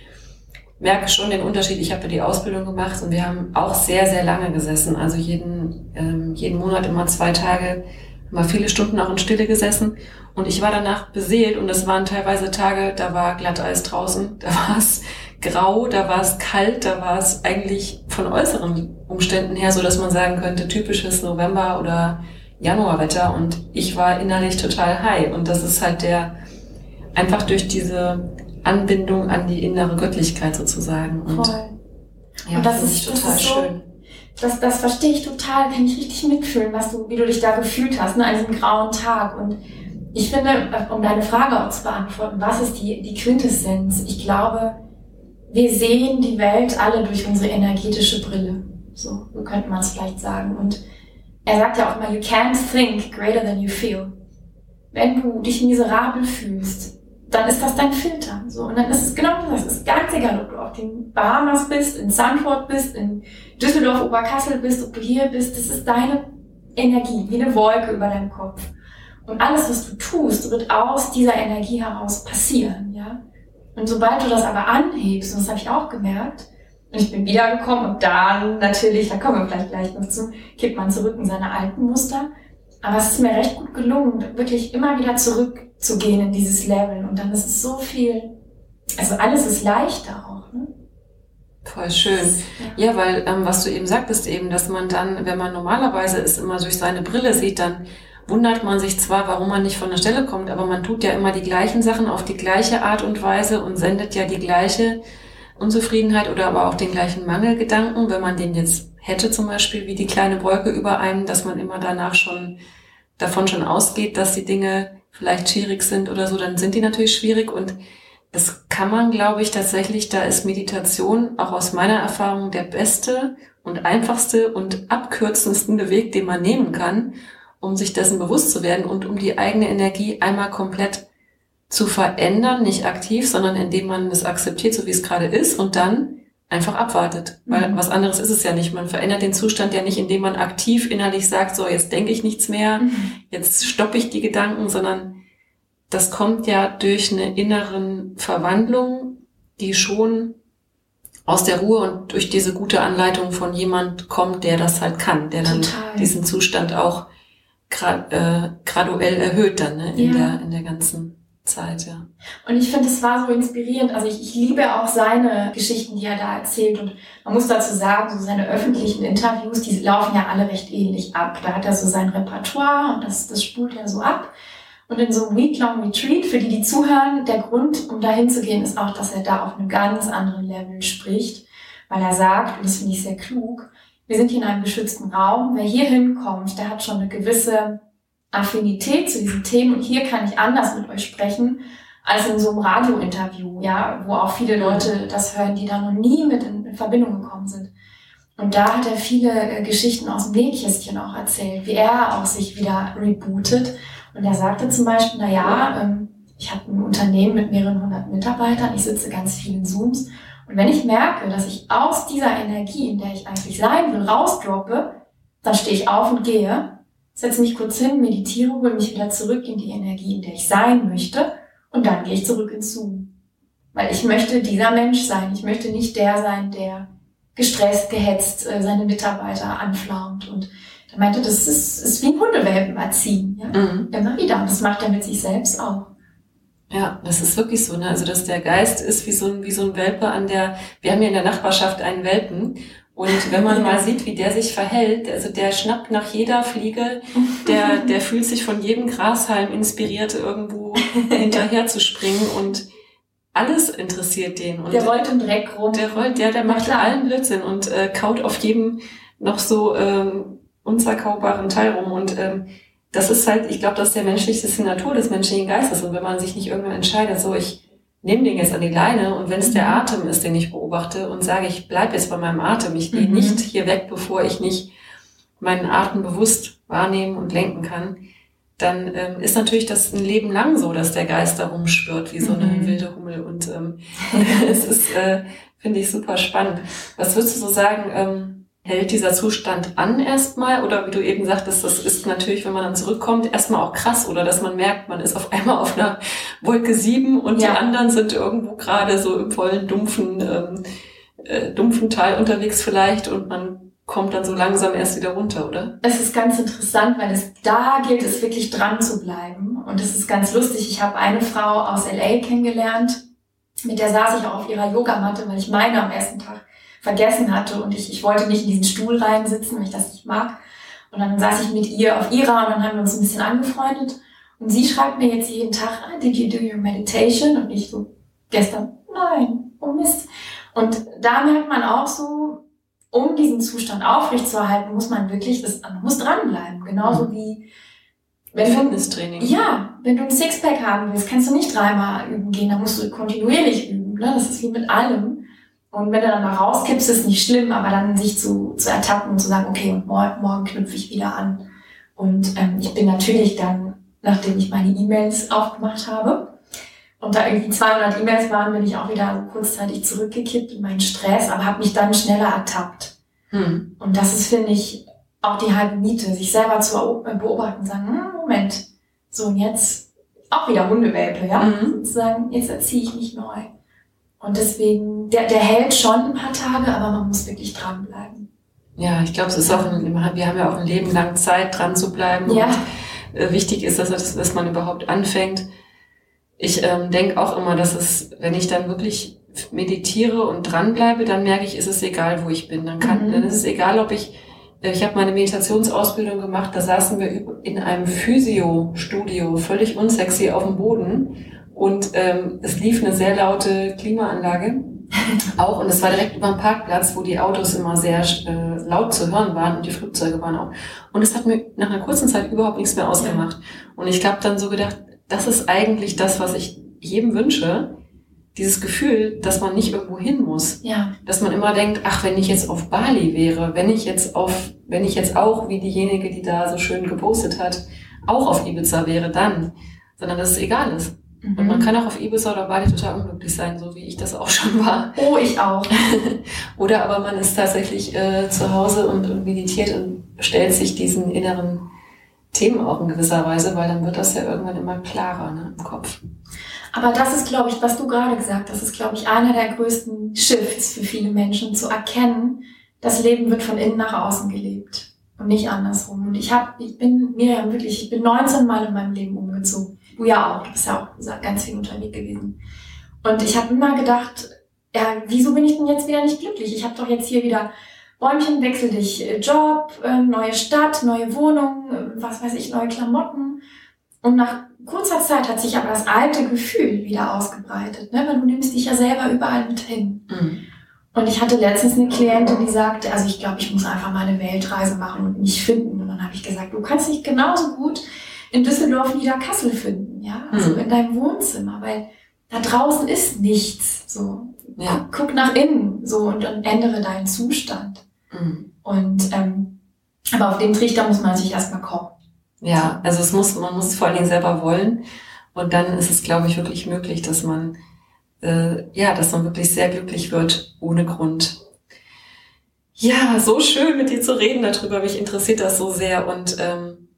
merke schon den Unterschied. Ich habe die Ausbildung gemacht und wir haben auch sehr, sehr lange gesessen. Also jeden, ähm, jeden Monat immer zwei Tage, immer viele Stunden auch in Stille gesessen. Und ich war danach beseelt und es waren teilweise Tage, da war Glatteis draußen, [laughs] da war es grau, da war es kalt, da war es eigentlich von äußeren Umständen her so, dass man sagen könnte, typisches November- oder Januarwetter. Und ich war innerlich total high. Und das ist halt der, einfach durch diese Anbindung an die innere Göttlichkeit sozusagen. Und, Voll. Ja, und das ist total das ist so, schön. Das, das verstehe ich total, kann ich richtig mitfühlen, was du, wie du dich da gefühlt hast, ne, an diesem grauen Tag. Und ich finde, um deine Frage auch zu beantworten, was ist die, die Quintessenz? Ich glaube, wir sehen die Welt alle durch unsere energetische Brille. So, so könnte man es vielleicht sagen. Und er sagt ja auch immer, you can't think greater than you feel. Wenn du dich miserabel fühlst, dann ist das dein Filter. So, und dann ist es genau das. Es ist ganz egal, ob du auf den Bahamas bist, in Sandford bist, in Düsseldorf, Oberkassel bist, ob du hier bist. Das ist deine Energie, wie eine Wolke über deinem Kopf. Und alles, was du tust, wird aus dieser Energie heraus passieren, ja. Und sobald du das aber anhebst, und das habe ich auch gemerkt, und ich bin wiedergekommen und dann natürlich, da kommen wir vielleicht gleich noch zu, kippt man zurück in seine alten Muster. Aber es ist mir recht gut gelungen, wirklich immer wieder zurückzugehen in dieses Level. Und dann ist es so viel, also alles ist leichter auch. Ne? Voll schön. Ja, weil ähm, was du eben sagtest eben, dass man dann, wenn man normalerweise es immer durch seine Brille sieht, dann wundert man sich zwar, warum man nicht von der Stelle kommt, aber man tut ja immer die gleichen Sachen auf die gleiche Art und Weise und sendet ja die gleiche Unzufriedenheit oder aber auch den gleichen Mangelgedanken, wenn man den jetzt hätte zum Beispiel wie die kleine Wolke über einem, dass man immer danach schon davon schon ausgeht, dass die Dinge vielleicht schwierig sind oder so, dann sind die natürlich schwierig und das kann man, glaube ich, tatsächlich, da ist Meditation auch aus meiner Erfahrung der beste und einfachste und abkürzendste Weg, den man nehmen kann, um sich dessen bewusst zu werden und um die eigene Energie einmal komplett zu verändern, nicht aktiv, sondern indem man es akzeptiert, so wie es gerade ist und dann einfach abwartet. Weil mhm. was anderes ist es ja nicht. Man verändert den Zustand ja nicht, indem man aktiv innerlich sagt, so jetzt denke ich nichts mehr, mhm. jetzt stoppe ich die Gedanken, sondern das kommt ja durch eine inneren Verwandlung, die schon aus der Ruhe und durch diese gute Anleitung von jemand kommt, der das halt kann, der dann Total. diesen Zustand auch grad, äh, graduell erhöht dann ne, in, ja. der, in der ganzen Zeit, ja. Und ich finde, es war so inspirierend. Also ich, ich liebe auch seine Geschichten, die er da erzählt. Und man muss dazu sagen, so seine öffentlichen Interviews, die laufen ja alle recht ähnlich ab. Da hat er so sein Repertoire und das, das spult er so ab. Und in so einem Week-Long Retreat, für die, die zuhören, der Grund, um dahin zu gehen, ist auch, dass er da auf einem ganz anderen Level spricht. Weil er sagt, und das finde ich sehr klug, wir sind hier in einem geschützten Raum. Wer hier hinkommt, der hat schon eine gewisse Affinität zu diesen Themen und hier kann ich anders mit euch sprechen als in so einem Radiointerview, ja, wo auch viele Leute das hören, die da noch nie mit in, in Verbindung gekommen sind. Und da hat er viele äh, Geschichten aus dem Nähkästchen auch erzählt, wie er auch sich wieder rebootet. Und er sagte zum Beispiel, na ja, ähm, ich habe ein Unternehmen mit mehreren hundert Mitarbeitern, ich sitze ganz viel in Zooms. Und wenn ich merke, dass ich aus dieser Energie, in der ich eigentlich sein will, rausdroppe, dann stehe ich auf und gehe setze mich kurz hin, meditiere, hole mich wieder zurück in die Energie, in der ich sein möchte und dann gehe ich zurück ins Zoom. Weil ich möchte dieser Mensch sein. Ich möchte nicht der sein, der gestresst, gehetzt äh, seine Mitarbeiter anflaumt und Der meinte, das ist, ist wie ein Hundewelpen erziehen. Ja? Mhm. Immer wieder. Und das macht er mit sich selbst auch. Ja, das ist wirklich so, ne? Also, dass der Geist ist wie so ein, wie so ein Welpe an der, wir haben ja in der Nachbarschaft einen Welpen. Und wenn man [laughs] mal sieht, wie der sich verhält, also der schnappt nach jeder Fliege, der, der fühlt sich von jedem Grashalm inspiriert, irgendwo [laughs] hinterher zu springen und alles interessiert den. Und Der rollt im Dreck rum. der rollt, der, der macht allen Blödsinn und äh, kaut auf jedem noch so ähm, unzerkaubaren Teil rum. Und ähm, das ist halt, ich glaube, das ist der menschliche, das ist die Natur des menschlichen Geistes. Und wenn man sich nicht irgendwann entscheidet, so ich nehme den jetzt an die Leine und wenn es der Mhm. Atem ist, den ich beobachte und sage, ich bleibe jetzt bei meinem Atem, ich gehe Mhm. nicht hier weg, bevor ich nicht meinen Atem bewusst wahrnehmen und lenken kann, dann ähm, ist natürlich das ein Leben lang so, dass der Geist da rumschwirrt wie so eine Mhm. wilde Hummel. Und ähm, [laughs] es ist, äh, finde ich, super spannend. Was würdest du so sagen, ähm, hält dieser Zustand an erstmal? Oder wie du eben sagtest, das ist natürlich, wenn man dann zurückkommt, erstmal auch krass. Oder dass man merkt, man ist auf einmal auf einer Wolke sieben und Ja. die anderen sind irgendwo gerade so im vollen, dumpfen, ähm, äh, dumpfen Teil unterwegs vielleicht und man kommt dann so langsam erst wieder runter, oder? Es ist ganz interessant, weil es da gilt es wirklich dran zu bleiben. Und es ist ganz lustig. Ich habe eine Frau aus LA kennengelernt, mit der saß ich auch auf ihrer Yogamatte, weil ich meine am ersten Tag vergessen hatte und ich, ich wollte nicht in diesen Stuhl reinsitzen, weil ich das nicht mag. Und dann saß ich mit ihr auf ihrer und dann haben wir uns ein bisschen angefreundet. Und sie schreibt mir jetzt jeden Tag, ah, did you do your meditation? Und ich so, gestern, nein, oh Mist. Und da merkt man auch so, um diesen Zustand aufrechtzuerhalten, muss man wirklich, das, man muss dranbleiben. Genauso wie, wenn Fitnesstraining. ja, wenn du ein Sixpack haben willst, kannst du nicht dreimal üben gehen, dann musst du kontinuierlich üben. Ne? Das ist wie mit allem. Und wenn du dann mal rauskippst, ist nicht schlimm, aber dann sich zu, zu ertappen und zu sagen, okay, und morgen, morgen knüpfe ich wieder an. Und ähm, ich bin natürlich dann, nachdem ich meine E-Mails aufgemacht habe und da irgendwie 200 E-Mails waren, bin ich auch wieder kurzzeitig zurückgekippt in meinen Stress, aber habe mich dann schneller ertappt. Hm. Und das ist, finde ich, auch die halbe Miete, sich selber zu beobachten und sagen, hm, Moment, so und jetzt auch wieder Hundewelpe, ja? Mhm. Sozusagen, jetzt erziehe ich mich neu. Und deswegen, der, der hält schon ein paar Tage, aber man muss wirklich dranbleiben. Ja, ich glaube, es ist auch, ein, wir haben ja auch ein Leben lang Zeit, dran zu bleiben. Ja. Und, äh, wichtig ist, dass, dass, dass man überhaupt anfängt. Ich ähm, denke auch immer, dass es, wenn ich dann wirklich meditiere und dranbleibe, dann merke ich, ist es egal, wo ich bin. Dann kann, Mhm. dann ist es egal, ob ich, äh, ich habe meine Meditationsausbildung gemacht, da saßen wir in einem Physio-Studio, völlig unsexy auf dem Boden. Und ähm, es lief eine sehr laute Klimaanlage [laughs] auch und es war direkt über dem Parkplatz, wo die Autos immer sehr äh, laut zu hören waren und die Flugzeuge waren auch. Und es hat mir nach einer kurzen Zeit überhaupt nichts mehr ausgemacht. Und ich habe dann so gedacht, das ist eigentlich das, was ich jedem wünsche. Dieses Gefühl, dass man nicht irgendwo hin muss. Ja, Dass man immer denkt, ach, wenn ich jetzt auf Bali wäre, wenn ich jetzt auf, wenn ich jetzt auch, wie diejenige, die da so schön gepostet hat, auch auf Ibiza wäre, dann. Sondern dass es egal ist. Und man Mhm. kann auch auf Ibiza oder Bali total unglücklich sein, so wie ich das auch schon war. Oh, ich auch. [laughs] Oder aber man ist tatsächlich äh, zu Hause und, und meditiert und stellt sich diesen inneren Themen auch in gewisser Weise, weil dann wird das ja irgendwann immer klarer ne, im Kopf. Aber das ist, glaube ich, was du gerade gesagt hast, ist, glaube ich, einer der größten Shifts für viele Menschen, zu erkennen, das Leben wird von innen nach außen gelebt und nicht andersrum. Und ich habe, ich bin, Miriam, wirklich, ich bin 19 Mal in meinem Leben umgezogen. Du ja auch, du bist ja auch ganz viel unterwegs gewesen. Und ich habe immer gedacht, ja, wieso bin ich denn jetzt wieder nicht glücklich? Ich habe doch jetzt hier wieder Bäumchen, wechsel dich, äh, Job, äh, neue Stadt, neue Wohnung, äh, was weiß ich, neue Klamotten. Und nach kurzer Zeit hat sich aber das alte Gefühl wieder ausgebreitet, ne? weil du nimmst dich ja selber überall mit hin. Und ich hatte letztens eine Klientin, die sagte, also ich glaube, ich muss einfach mal eine Weltreise machen und mich finden. Und dann habe ich gesagt, du kannst dich genauso gut in Düsseldorf, Niederkassel finden, ja, also Mhm. in deinem Wohnzimmer, weil da draußen ist nichts. So, Ja. guck, nach innen, so und, und ändere deinen Zustand. Mhm. Und ähm, aber auf den Trichter muss man sich erstmal kommen. Ja, also es muss, man muss es vor allen Dingen selber wollen. Und dann ist es, glaube ich, wirklich möglich, dass man, äh, ja, dass man wirklich sehr glücklich wird, ohne Grund. Ja, so schön mit dir zu reden darüber. Mich interessiert das so sehr. Und ähm,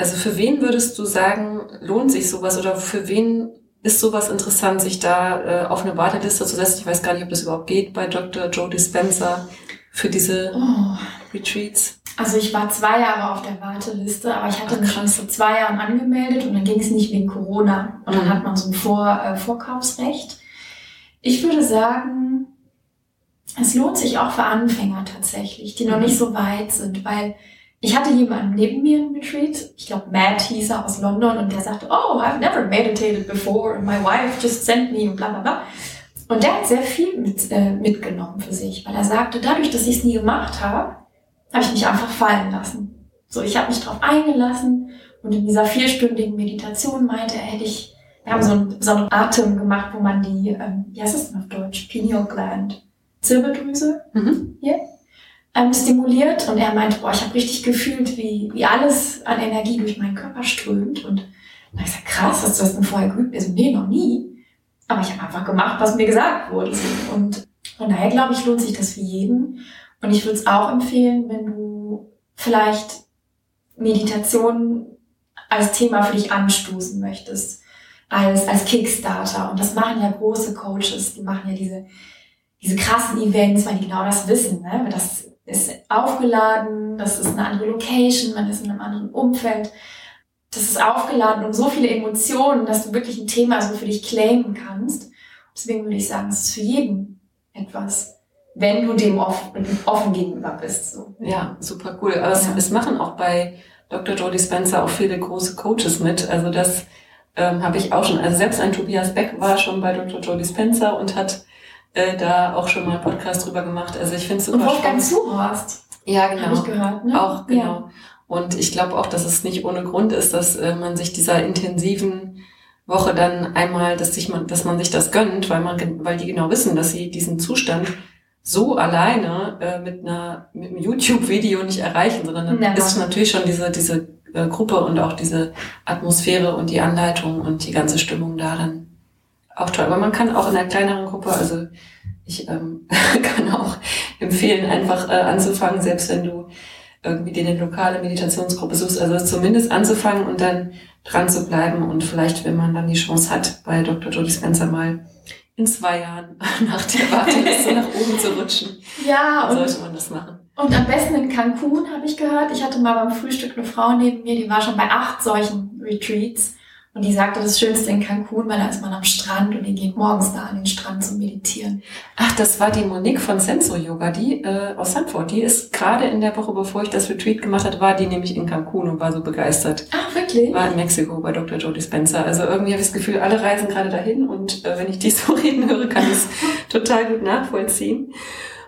also für wen würdest du sagen, lohnt sich sowas oder für wen ist sowas interessant, sich da äh, auf eine Warteliste zu setzen? Ich weiß gar nicht, ob das überhaupt geht bei Dr. Joe Dispenza für diese Oh. Retreats. Also ich war zwei Jahre auf der Warteliste, aber ich hatte mich schon vor zwei Jahren angemeldet und dann ging es nicht wegen Corona. Und dann Mhm. hat man so ein vor äh, Vorkaufsrecht. Ich würde sagen, es lohnt sich auch für Anfänger tatsächlich, die noch Mhm. nicht so weit sind, weil ich hatte jemanden neben mir im Retreat, ich glaube Matt hieß er aus London und der sagte, oh, I've never meditated before and my wife just sent me und bla bla bla. Und der hat sehr viel mit, äh, mitgenommen für sich, weil er sagte, dadurch, dass ich es nie gemacht habe, habe ich mich einfach fallen lassen. So, ich habe mich drauf eingelassen und in dieser vierstündigen Meditation meinte er, hätte ich, wir haben so einen, so einen Atem gemacht, wo man die, ähm, wie heißt das denn auf Deutsch? Pineal Gland, Zirbeldrüse Mhm. Ähm, stimuliert und er meinte, boah, ich habe richtig gefühlt, wie, wie alles an Energie durch meinen Körper strömt und dann hab ich krass, hast du das denn vorher geübt? Also, nee, noch nie. Aber ich habe einfach gemacht, was mir gesagt wurde. Und von daher glaube ich, lohnt sich das für jeden. Und ich würde es auch empfehlen, wenn du vielleicht Meditation als Thema für dich anstoßen möchtest, als, als Kickstarter. Und das machen ja große Coaches, die machen ja diese, diese krassen Events, weil die genau das wissen. Ne? Das ist aufgeladen, das ist eine andere Location, man ist in einem anderen Umfeld. Das ist aufgeladen und so viele Emotionen, dass du wirklich ein Thema so für dich claimen kannst. Deswegen würde ich sagen, es ist für jeden etwas, wenn du dem offen, offen gegenüber bist. So. Ja, super cool. Aber es, Ja. es machen auch bei Dr. Jody Spencer auch viele große Coaches mit. Also das ähm, habe ich auch schon. Also selbst ein Tobias Beck war schon bei Dr. Jody Spencer und hat äh, da auch schon mal einen Podcast drüber gemacht. Also ich finde es Und super Wolfgang spannend. Zuhorst, Ja, habe ich genau. gehört. Ne? Auch, genau. Ja. Und ich glaube auch, dass es nicht ohne Grund ist, dass äh, man sich dieser intensiven Woche dann einmal, dass sich man, dass man sich das gönnt, weil man, weil die genau wissen, dass sie diesen Zustand so alleine äh, mit einer mit einem YouTube-Video nicht erreichen, sondern dann Never. ist natürlich schon diese diese äh, Gruppe und auch diese Atmosphäre und die Anleitung und die ganze Stimmung da dann auch toll. Aber man kann auch in einer kleineren Gruppe, also ich ähm, [laughs] kann auch empfehlen, einfach äh, anzufangen, selbst wenn du irgendwie dir eine lokale Meditationsgruppe suchst, also zumindest anzufangen und dann dran zu bleiben und vielleicht, wenn man dann die Chance hat, bei Dr. Jody Spencer mal in zwei Jahren [laughs] nach der Warteliste [laughs] nach oben zu rutschen, ja, und sollte man das machen. Und am besten in Cancun habe ich gehört. Ich hatte mal beim Frühstück eine Frau neben mir, die war schon bei acht solchen Retreats. Und die sagte, das Schönste in Cancun, weil da ist man am Strand und die geht morgens da an den Strand zum Meditieren. Ach, das war die Monique von Senso Yoga, die äh, aus Sanford. Die ist gerade in der Woche, bevor ich das Retreat gemacht hat, war die nämlich in Cancun und war so begeistert. Ah, wirklich? War in Mexiko bei Dr. Jody Spencer. Also irgendwie habe ich das Gefühl, alle reisen gerade dahin und äh, wenn ich die [laughs] so reden höre, kann ich es [laughs] total gut nachvollziehen.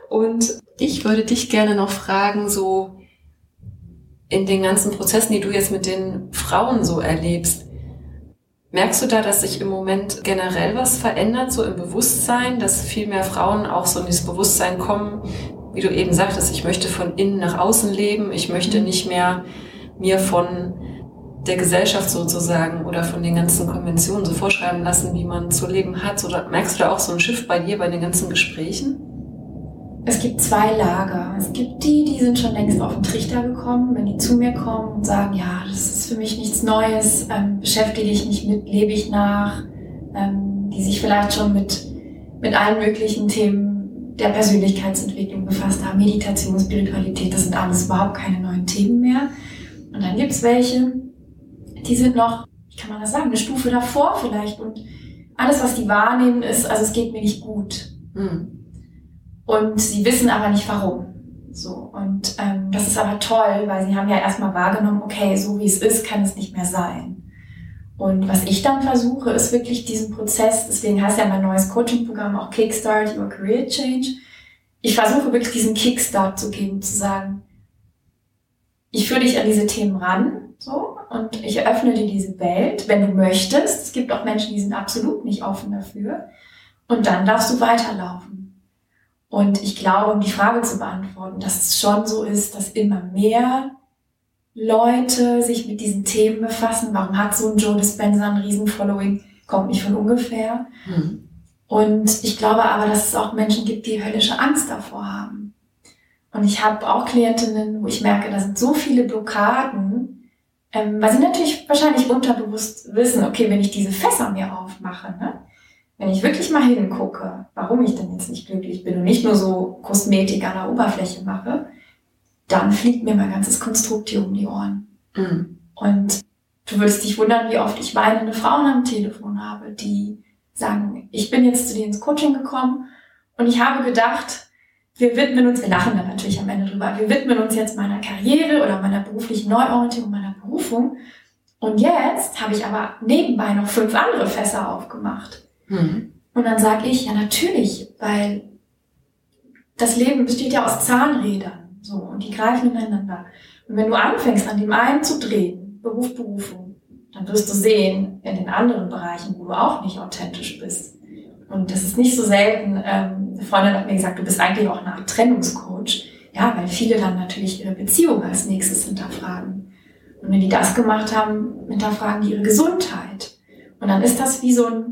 Und ich würde dich gerne noch fragen, so in den ganzen Prozessen, die du jetzt mit den Frauen so erlebst, merkst du da, dass sich im Moment generell was verändert, so im Bewusstsein, dass viel mehr Frauen auch so in dieses Bewusstsein kommen, wie du eben sagtest, ich möchte von innen nach außen leben, ich möchte nicht mehr mir von der Gesellschaft sozusagen oder von den ganzen Konventionen so vorschreiben lassen, wie man zu leben hat? Oder merkst du da auch so ein Schiff bei dir bei den ganzen Gesprächen? Es gibt zwei Lager. Es gibt die, die sind schon längst auf den Trichter gekommen, wenn die zu mir kommen und sagen, ja, das ist für mich nichts Neues, ähm, beschäftige ich mich mit, lebe ich nach, ähm, die sich vielleicht schon mit, mit allen möglichen Themen der Persönlichkeitsentwicklung befasst haben, Meditation, Spiritualität, das sind alles überhaupt keine neuen Themen mehr. Und dann gibt's welche, die sind noch, wie kann man das sagen, eine Stufe davor vielleicht und alles, was die wahrnehmen, ist, also es geht mir nicht gut. Hm. Und sie wissen aber nicht warum. So, und ähm, das ist aber toll, weil sie haben ja erstmal wahrgenommen, okay, so wie es ist, kann es nicht mehr sein. Und was ich dann versuche, ist wirklich diesen Prozess, deswegen heißt ja mein neues Coaching-Programm auch Kickstart Your Career Change. Ich versuche wirklich diesen Kickstart zu geben, zu sagen, ich führe dich an diese Themen ran, so, und ich eröffne dir diese Welt, wenn du möchtest. Es gibt auch Menschen, die sind absolut nicht offen dafür. Und dann darfst du weiterlaufen. Und ich glaube, um die Frage zu beantworten, dass es schon so ist, dass immer mehr Leute sich mit diesen Themen befassen. Warum hat so ein Joe Dispenza ein Riesen-Following? Kommt nicht von ungefähr. Hm. Und ich glaube aber, dass es auch Menschen gibt, die höllische Angst davor haben. Und ich habe auch Klientinnen, wo ich merke, da sind so viele Blockaden, ähm, weil sie natürlich wahrscheinlich unterbewusst wissen, okay, wenn ich diese Fässer mir aufmache, ne, wenn ich wirklich mal hingucke, warum ich denn jetzt nicht glücklich bin und nicht nur so Kosmetik an der Oberfläche mache, dann fliegt mir mein ganzes Konstrukt hier um die Ohren. Mhm. Und du würdest dich wundern, wie oft ich weinende Frauen am Telefon habe, die sagen, ich bin jetzt zu dir ins Coaching gekommen und ich habe gedacht, wir widmen uns, wir lachen dann natürlich am Ende drüber, wir widmen uns jetzt meiner Karriere oder meiner beruflichen Neuorientierung, meiner Berufung. Und jetzt habe ich aber nebenbei noch fünf andere Fässer aufgemacht. Mhm. Und dann sage ich, ja natürlich, weil das Leben besteht ja aus Zahnrädern. So, und die greifen ineinander. Und wenn du anfängst, an dem einen zu drehen, Beruf, Berufung, dann wirst du sehen, in den anderen Bereichen, wo du auch nicht authentisch bist. Und das ist nicht so selten. Ähm, eine Freundin hat mir gesagt, du bist eigentlich auch Art Trennungscoach. Ja, weil viele dann natürlich ihre Beziehung als nächstes hinterfragen. Und wenn die das gemacht haben, hinterfragen die ihre Gesundheit. Und dann ist das wie so ein,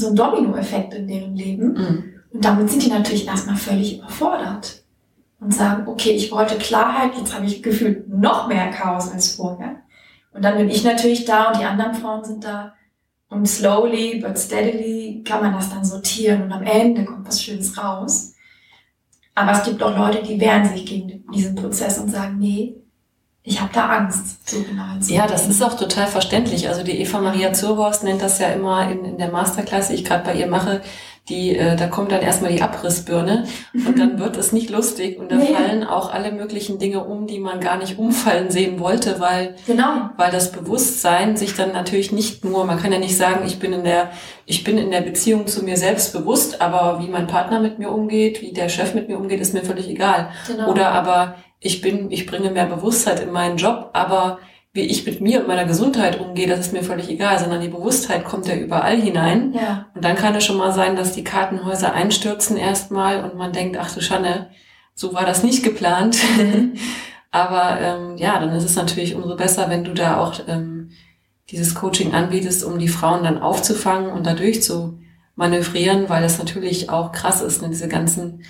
so ein Dominoeffekt in deren Leben. Mhm. Und damit sind die natürlich erstmal völlig überfordert und sagen, okay, ich wollte Klarheit, jetzt habe ich gefühlt noch mehr Chaos als vorher. Und dann bin ich natürlich da und die anderen Frauen sind da. Und slowly but steadily kann man das dann sortieren und am Ende kommt was Schönes raus. Aber es gibt auch Leute, die wehren sich gegen diesen Prozess und sagen, nee, ich habe da Angst, so genau Ja, das ist auch total verständlich. Also die Eva Maria Zurhorst nennt das ja immer in, in der Masterklasse, ich gerade bei ihr mache, die, äh, da kommt dann erstmal die Abrissbirne und dann [laughs] wird es nicht lustig und da nee. fallen auch alle möglichen Dinge um, die man gar nicht umfallen sehen wollte, weil, genau. weil das Bewusstsein sich dann natürlich nicht nur, man kann ja nicht sagen, ich bin in der, ich bin in der Beziehung zu mir selbst bewusst, aber wie mein Partner mit mir umgeht, wie der Chef mit mir umgeht, ist mir völlig egal. Genau. Oder aber ich bin, ich bringe mehr Bewusstheit in meinen Job, aber wie ich mit mir und meiner Gesundheit umgehe, das ist mir völlig egal, sondern die Bewusstheit kommt ja überall hinein. Ja. Und dann kann es schon mal sein, dass die Kartenhäuser einstürzen erstmal und man denkt, ach du Schanne, so war das nicht geplant. Mhm. [laughs] Aber ähm, ja, dann ist es natürlich umso besser, wenn du da auch ähm, dieses Coaching anbietest, um die Frauen dann aufzufangen und dadurch zu manövrieren, weil das natürlich auch krass ist, ne, diese ganzen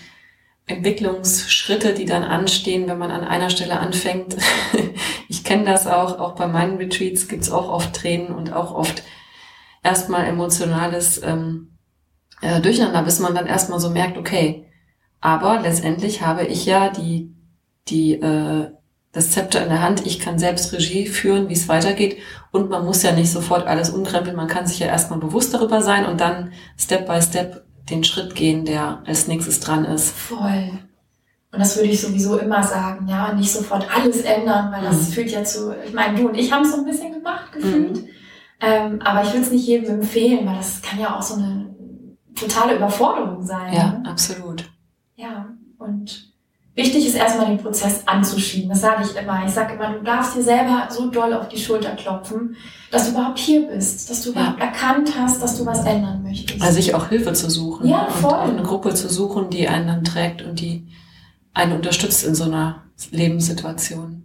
Entwicklungsschritte, die dann anstehen, wenn man an einer Stelle anfängt. [laughs] ich kenne das auch, auch bei meinen Retreats gibt's auch oft Tränen und auch oft erstmal emotionales ähm, äh, Durcheinander, bis man dann erstmal so merkt, okay, aber letztendlich habe ich ja die, die, äh, das Zepter in der Hand, ich kann selbst Regie führen, wie es weitergeht. Und man muss ja nicht sofort alles umkrempeln, man kann sich ja erstmal bewusst darüber sein und dann Step by Step den Schritt gehen, der als nächstes dran ist. Voll. Und das würde ich sowieso immer sagen, ja, nicht sofort alles ändern, weil das mhm. führt ja zu, ich meine, du und ich haben es so ein bisschen gemacht, gefühlt. Mhm. Ähm, aber ich würde es nicht jedem empfehlen, weil das kann ja auch so eine totale Überforderung sein. Ja, ne? absolut. Ja, und wichtig ist erstmal den Prozess anzuschieben. Das sage ich immer. Ich sage immer, du darfst dir selber so doll auf die Schulter klopfen, dass du überhaupt hier bist, dass du überhaupt ja. erkannt hast, dass du was ändern möchtest. Also sich auch Hilfe zu suchen. Ja, voll. Und eine Gruppe zu suchen, die einen dann trägt und die einen unterstützt in so einer Lebenssituation.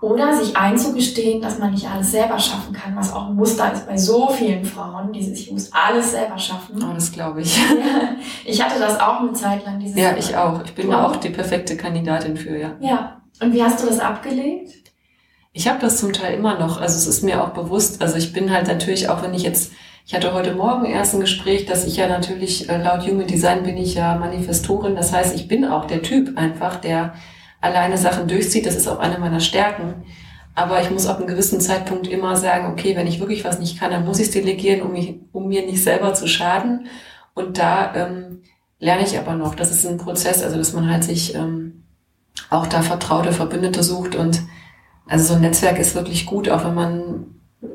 Oder sich einzugestehen, dass man nicht alles selber schaffen kann, was auch ein Muster ist bei so vielen Frauen, die sich, ich muss alles selber schaffen. Oh, das glaube ich. [laughs] ich hatte das auch eine Zeit lang. Dieses ja, ich auch. Ich bin da auch die perfekte Kandidatin für, ja. Ja. Und wie hast du das abgelegt? Ich habe das zum Teil immer noch. Also es ist mir auch bewusst. Also ich bin halt natürlich, auch wenn ich jetzt, ich hatte heute Morgen erst ein Gespräch, dass ich ja natürlich, äh, laut Human Design bin ich ja Manifestorin. Das heißt, ich bin auch der Typ einfach, der alleine Sachen durchzieht. Das ist auch eine meiner Stärken. Aber ich muss ab einem gewissen Zeitpunkt immer sagen, okay, wenn ich wirklich was nicht kann, dann muss ich es delegieren, um, mich, um mir nicht selber zu schaden. Und da ähm, lerne ich aber noch. Das ist ein Prozess, also dass man halt sich ähm, auch da vertraute Verbündete sucht. Und also so ein Netzwerk ist wirklich gut, auch wenn man,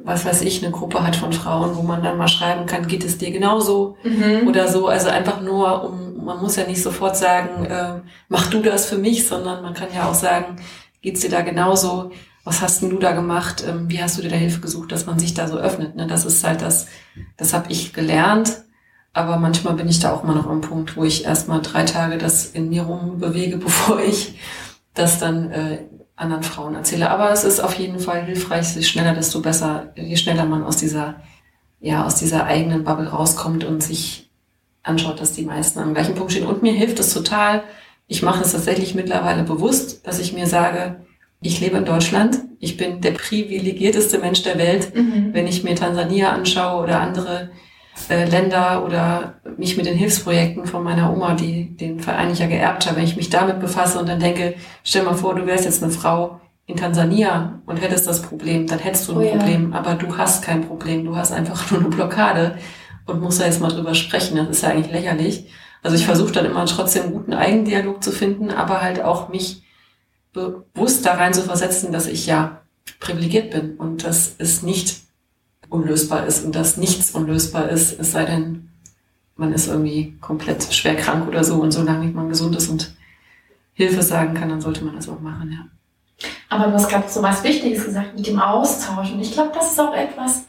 was weiß ich, eine Gruppe hat von Frauen, wo man dann mal schreiben kann, geht es dir genauso mhm. oder so. Also einfach nur, um man muss ja nicht sofort sagen, äh, mach du das für mich, sondern man kann ja auch sagen, geht's dir da genauso? Was hast denn du da gemacht? Ähm, wie hast du dir da Hilfe gesucht, dass man sich da so öffnet? Ne? Das ist halt das, das habe ich gelernt. Aber manchmal bin ich da auch immer noch am Punkt, wo ich erstmal drei Tage das in mir rumbewege, [laughs] bevor ich das dann äh, anderen Frauen erzähle. Aber es ist auf jeden Fall hilfreich, je schneller, desto besser, je schneller man aus dieser, ja, aus dieser eigenen Bubble rauskommt und sich anschaut, dass die meisten am gleichen Punkt stehen. Und mir hilft es total. Ich mache es tatsächlich mittlerweile bewusst, dass ich mir sage, ich lebe in Deutschland. Ich bin der privilegierteste Mensch der Welt. Mhm. Wenn ich mir Tansania anschaue oder andere äh, Länder oder mich mit den Hilfsprojekten von meiner Oma, die den Verein ich ja geerbt habe, wenn ich mich damit befasse und dann denke, stell mal vor, du wärst jetzt eine Frau in Tansania und hättest das Problem, dann hättest du ein oh, Problem, ja. aber du hast kein Problem, du hast einfach nur eine Blockade und musst da jetzt mal drüber sprechen. Das ist ja eigentlich lächerlich. Also ich versuche dann immer trotzdem einen guten Eigendialog zu finden, aber halt auch mich bewusst da rein zu versetzen, dass ich ja privilegiert bin und dass es nicht unlösbar ist und dass nichts unlösbar ist, es sei denn, man ist irgendwie komplett schwer krank oder so und solange man gesund ist und Hilfe sagen kann, dann sollte man das auch machen, ja. Aber du hast gerade so was Wichtiges gesagt mit dem Austausch und ich glaube, das ist auch etwas,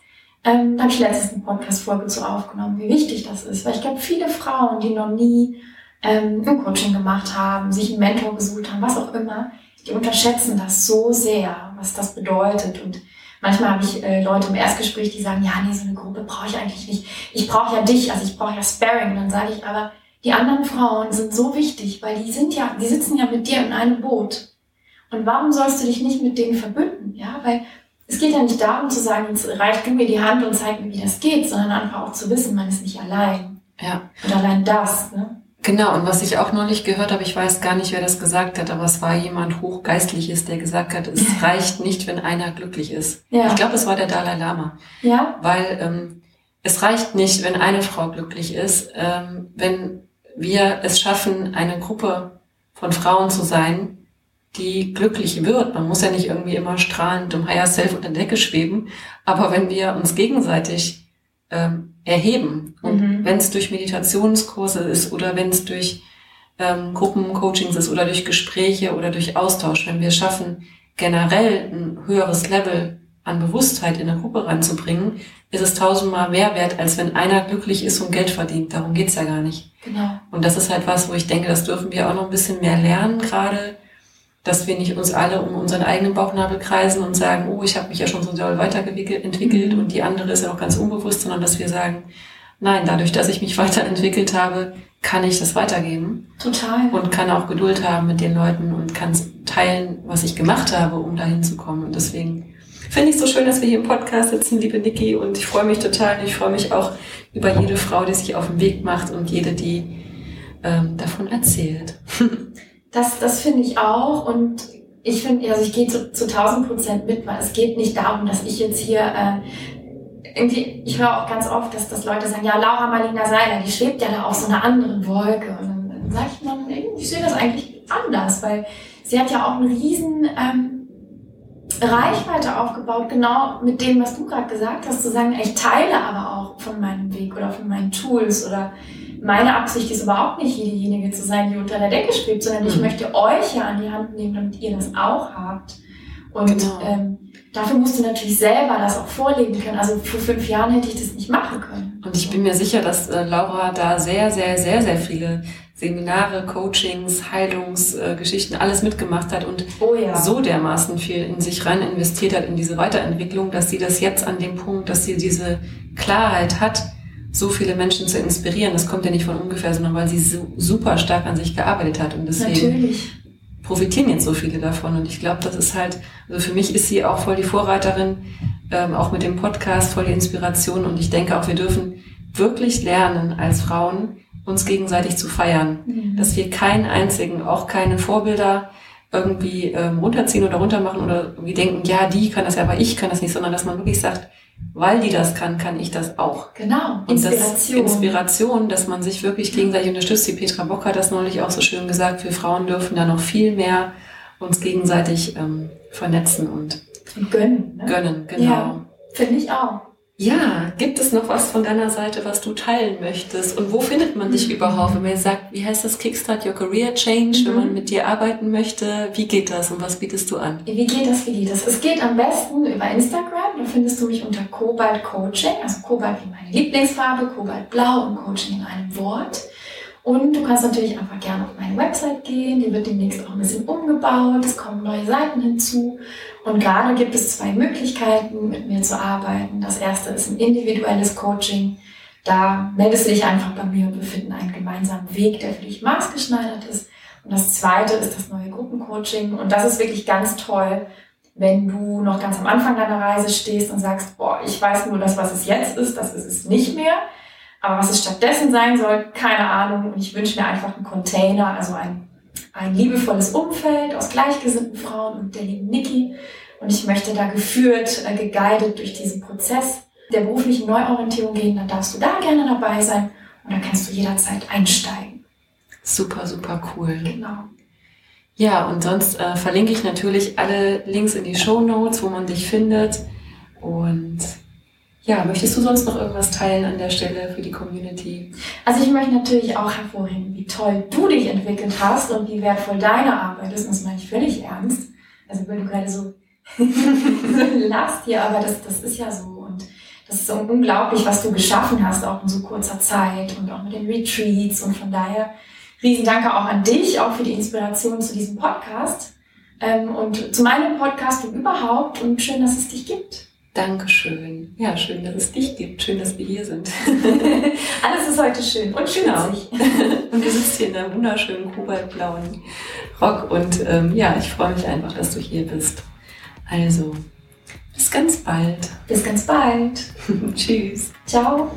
ähm, habe ich letztens eine Podcast-Folge zu aufgenommen, wie wichtig das ist. Weil ich glaube, viele Frauen, die noch nie ähm, ein Coaching gemacht haben, sich einen Mentor gesucht haben, was auch immer, die unterschätzen das so sehr, was das bedeutet. Und manchmal habe ich äh, Leute im Erstgespräch, die sagen, ja, nee, so eine Gruppe brauche ich eigentlich nicht. Ich brauche ja dich, also ich brauche ja Sparring. Und dann sage ich aber, die anderen Frauen sind so wichtig, weil die sind ja, die sitzen ja mit dir in einem Boot. Und warum sollst du dich nicht mit denen verbünden? Ja, weil es geht ja nicht darum zu sagen, jetzt reich du mir die Hand und zeig mir, wie das geht, sondern einfach auch zu wissen, man ist nicht allein. Ja. Und allein das, ne? Genau, und was ich auch neulich gehört habe, ich weiß gar nicht, wer das gesagt hat, aber es war jemand Hochgeistliches, der gesagt hat, es reicht nicht, wenn einer glücklich ist. Ja. Ich glaube, es war der Dalai Lama. Ja. Weil ähm, es reicht nicht, wenn eine Frau glücklich ist, ähm, wenn wir es schaffen, eine Gruppe von Frauen zu sein, die glücklich wird. Man muss ja nicht irgendwie immer strahlend im Higher Self unter der Decke schweben, aber wenn wir uns gegenseitig ähm, erheben. Und mhm. wenn es durch Meditationskurse ist oder wenn es durch ähm, Gruppencoachings ist oder durch Gespräche oder durch Austausch, wenn wir schaffen, generell ein höheres Level an Bewusstheit in eine Gruppe reinzubringen, ist es tausendmal mehr wert, als wenn einer glücklich ist und Geld verdient. Darum geht's ja gar nicht. Genau. Und das ist halt was, wo ich denke, das dürfen wir auch noch ein bisschen mehr lernen, gerade dass wir nicht uns alle um unseren eigenen Bauchnabel kreisen und sagen, oh, ich habe mich ja schon so doll weiterentwickelt und die andere ist ja auch ganz unbewusst, sondern dass wir sagen, nein, dadurch, dass ich mich weiterentwickelt habe, kann ich das weitergeben. Total. Und kann auch Geduld haben mit den Leuten und kann teilen, was ich gemacht habe, um dahin zu kommen. Und deswegen finde ich es so schön, dass wir hier im Podcast sitzen, liebe Niki. Und ich freue mich total. Und ich freue mich auch über jede Frau, die sich auf den Weg macht und jede, die ähm, davon erzählt. [laughs] Das, das finde ich auch und ich finde, also ich gehe zu, zu 1000 Prozent mit, weil es geht nicht darum, dass ich jetzt hier äh, irgendwie, ich höre auch ganz oft, dass, dass Leute sagen, ja, Laura Marlina Seiler, die schwebt ja da auf so einer anderen Wolke. Und dann, dann sage ich, man, ich sehe das eigentlich anders, weil sie hat ja auch eine riesen ähm, Reichweite aufgebaut, genau mit dem, was du gerade gesagt hast, zu sagen, ich teile aber auch von meinem Weg oder von meinen Tools oder meine Absicht ist überhaupt nicht, diejenige zu sein, die unter der Decke schwebt, sondern mhm. ich möchte euch ja an die Hand nehmen, damit ihr das auch habt. Und genau. ähm, dafür musst du natürlich selber das auch vorleben können. Also vor fünf Jahren hätte ich das nicht machen können. Und ich bin mir sicher, dass äh, Laura da sehr, sehr, sehr, sehr viele Seminare, Coachings, Heilungsgeschichten, äh, alles mitgemacht hat und oh ja. so dermaßen viel in sich rein investiert hat in diese Weiterentwicklung, dass sie das jetzt an dem Punkt, dass sie diese Klarheit hat, so viele Menschen zu inspirieren. Das kommt ja nicht von ungefähr, sondern weil sie so super stark an sich gearbeitet hat. Und deswegen Natürlich. profitieren jetzt so viele davon. Und ich glaube, das ist halt, also für mich ist sie auch voll die Vorreiterin, ähm, auch mit dem Podcast voll die Inspiration. Und ich denke auch, wir dürfen wirklich lernen als Frauen, uns gegenseitig zu feiern. Mhm. Dass wir keinen einzigen, auch keine Vorbilder irgendwie ähm, runterziehen oder runtermachen oder irgendwie denken, ja, die kann das ja, aber ich kann das nicht, sondern dass man wirklich sagt, weil die das kann, kann ich das auch. Genau, Inspiration. Das Inspiration, dass man sich wirklich gegenseitig unterstützt. Die Petra Bock hat das neulich auch so schön gesagt, wir Frauen dürfen da noch viel mehr uns gegenseitig ähm, vernetzen und, und gönnen. Ne? Gönnen, genau. Ja, finde ich auch. Ja, gibt es noch was von deiner Seite, was du teilen möchtest? Und wo findet man dich mhm. überhaupt? Wenn man sagt, wie heißt das Kickstart Your Career Change, mhm. wenn man mit dir arbeiten möchte, wie geht das und was bietest du an? Wie geht das, wie geht das? Es geht am besten über Instagram. Da findest du mich unter Kobalt Coaching, also Kobalt wie meine Lieblingsfarbe, Kobalt Blau und Coaching in einem Wort. Und du kannst natürlich einfach gerne auf meine Website gehen. Die wird demnächst auch ein bisschen umgebaut. Es kommen neue Seiten hinzu. Und gerade gibt es zwei Möglichkeiten, mit mir zu arbeiten. Das erste ist ein individuelles Coaching. Da meldest du dich einfach bei mir und wir finden einen gemeinsamen Weg, der für dich maßgeschneidert ist. Und das zweite ist das neue Gruppencoaching. Und das ist wirklich ganz toll, wenn du noch ganz am Anfang deiner Reise stehst und sagst, boah, ich weiß nur das, was es jetzt ist, das ist es nicht mehr Aber was es stattdessen sein soll, keine Ahnung. Und ich wünsche mir einfach einen Container, also ein, ein liebevolles Umfeld aus gleichgesinnten Frauen und der lieben Niki. Und ich möchte da geführt, äh, geguidet durch diesen Prozess der beruflichen Neuorientierung gehen. Dann darfst du da gerne dabei sein und dann kannst du jederzeit einsteigen. Super, super cool. Genau. Ja, und sonst äh, verlinke ich natürlich alle Links in die Show Notes, wo man dich findet. Und ja, möchtest du sonst noch irgendwas teilen an der Stelle für die Community? Also ich möchte natürlich auch hervorheben, wie toll du dich entwickelt hast und wie wertvoll deine Arbeit ist. Das meine ich völlig ernst. Also wenn du gerade so, [laughs] so lachst hier, aber das, das ist ja so. Und das ist unglaublich, was du geschaffen hast, auch in so kurzer Zeit und auch mit den Retreats. Und von daher Riesendanke auch an dich, auch für die Inspiration zu diesem Podcast ähm, und zu meinem Podcast und überhaupt. Und schön, dass es dich gibt. Dankeschön. Ja, schön, dass es dich gibt. Schön, dass wir hier sind. [laughs] Alles ist heute schön und schön genau. [laughs] Und du sitzt hier in einem wunderschönen kobaltblauen Rock und ähm, ja, ich freue mich einfach, dass du hier bist. Also, bis ganz bald. Bis ganz bald. [laughs] Tschüss. Ciao.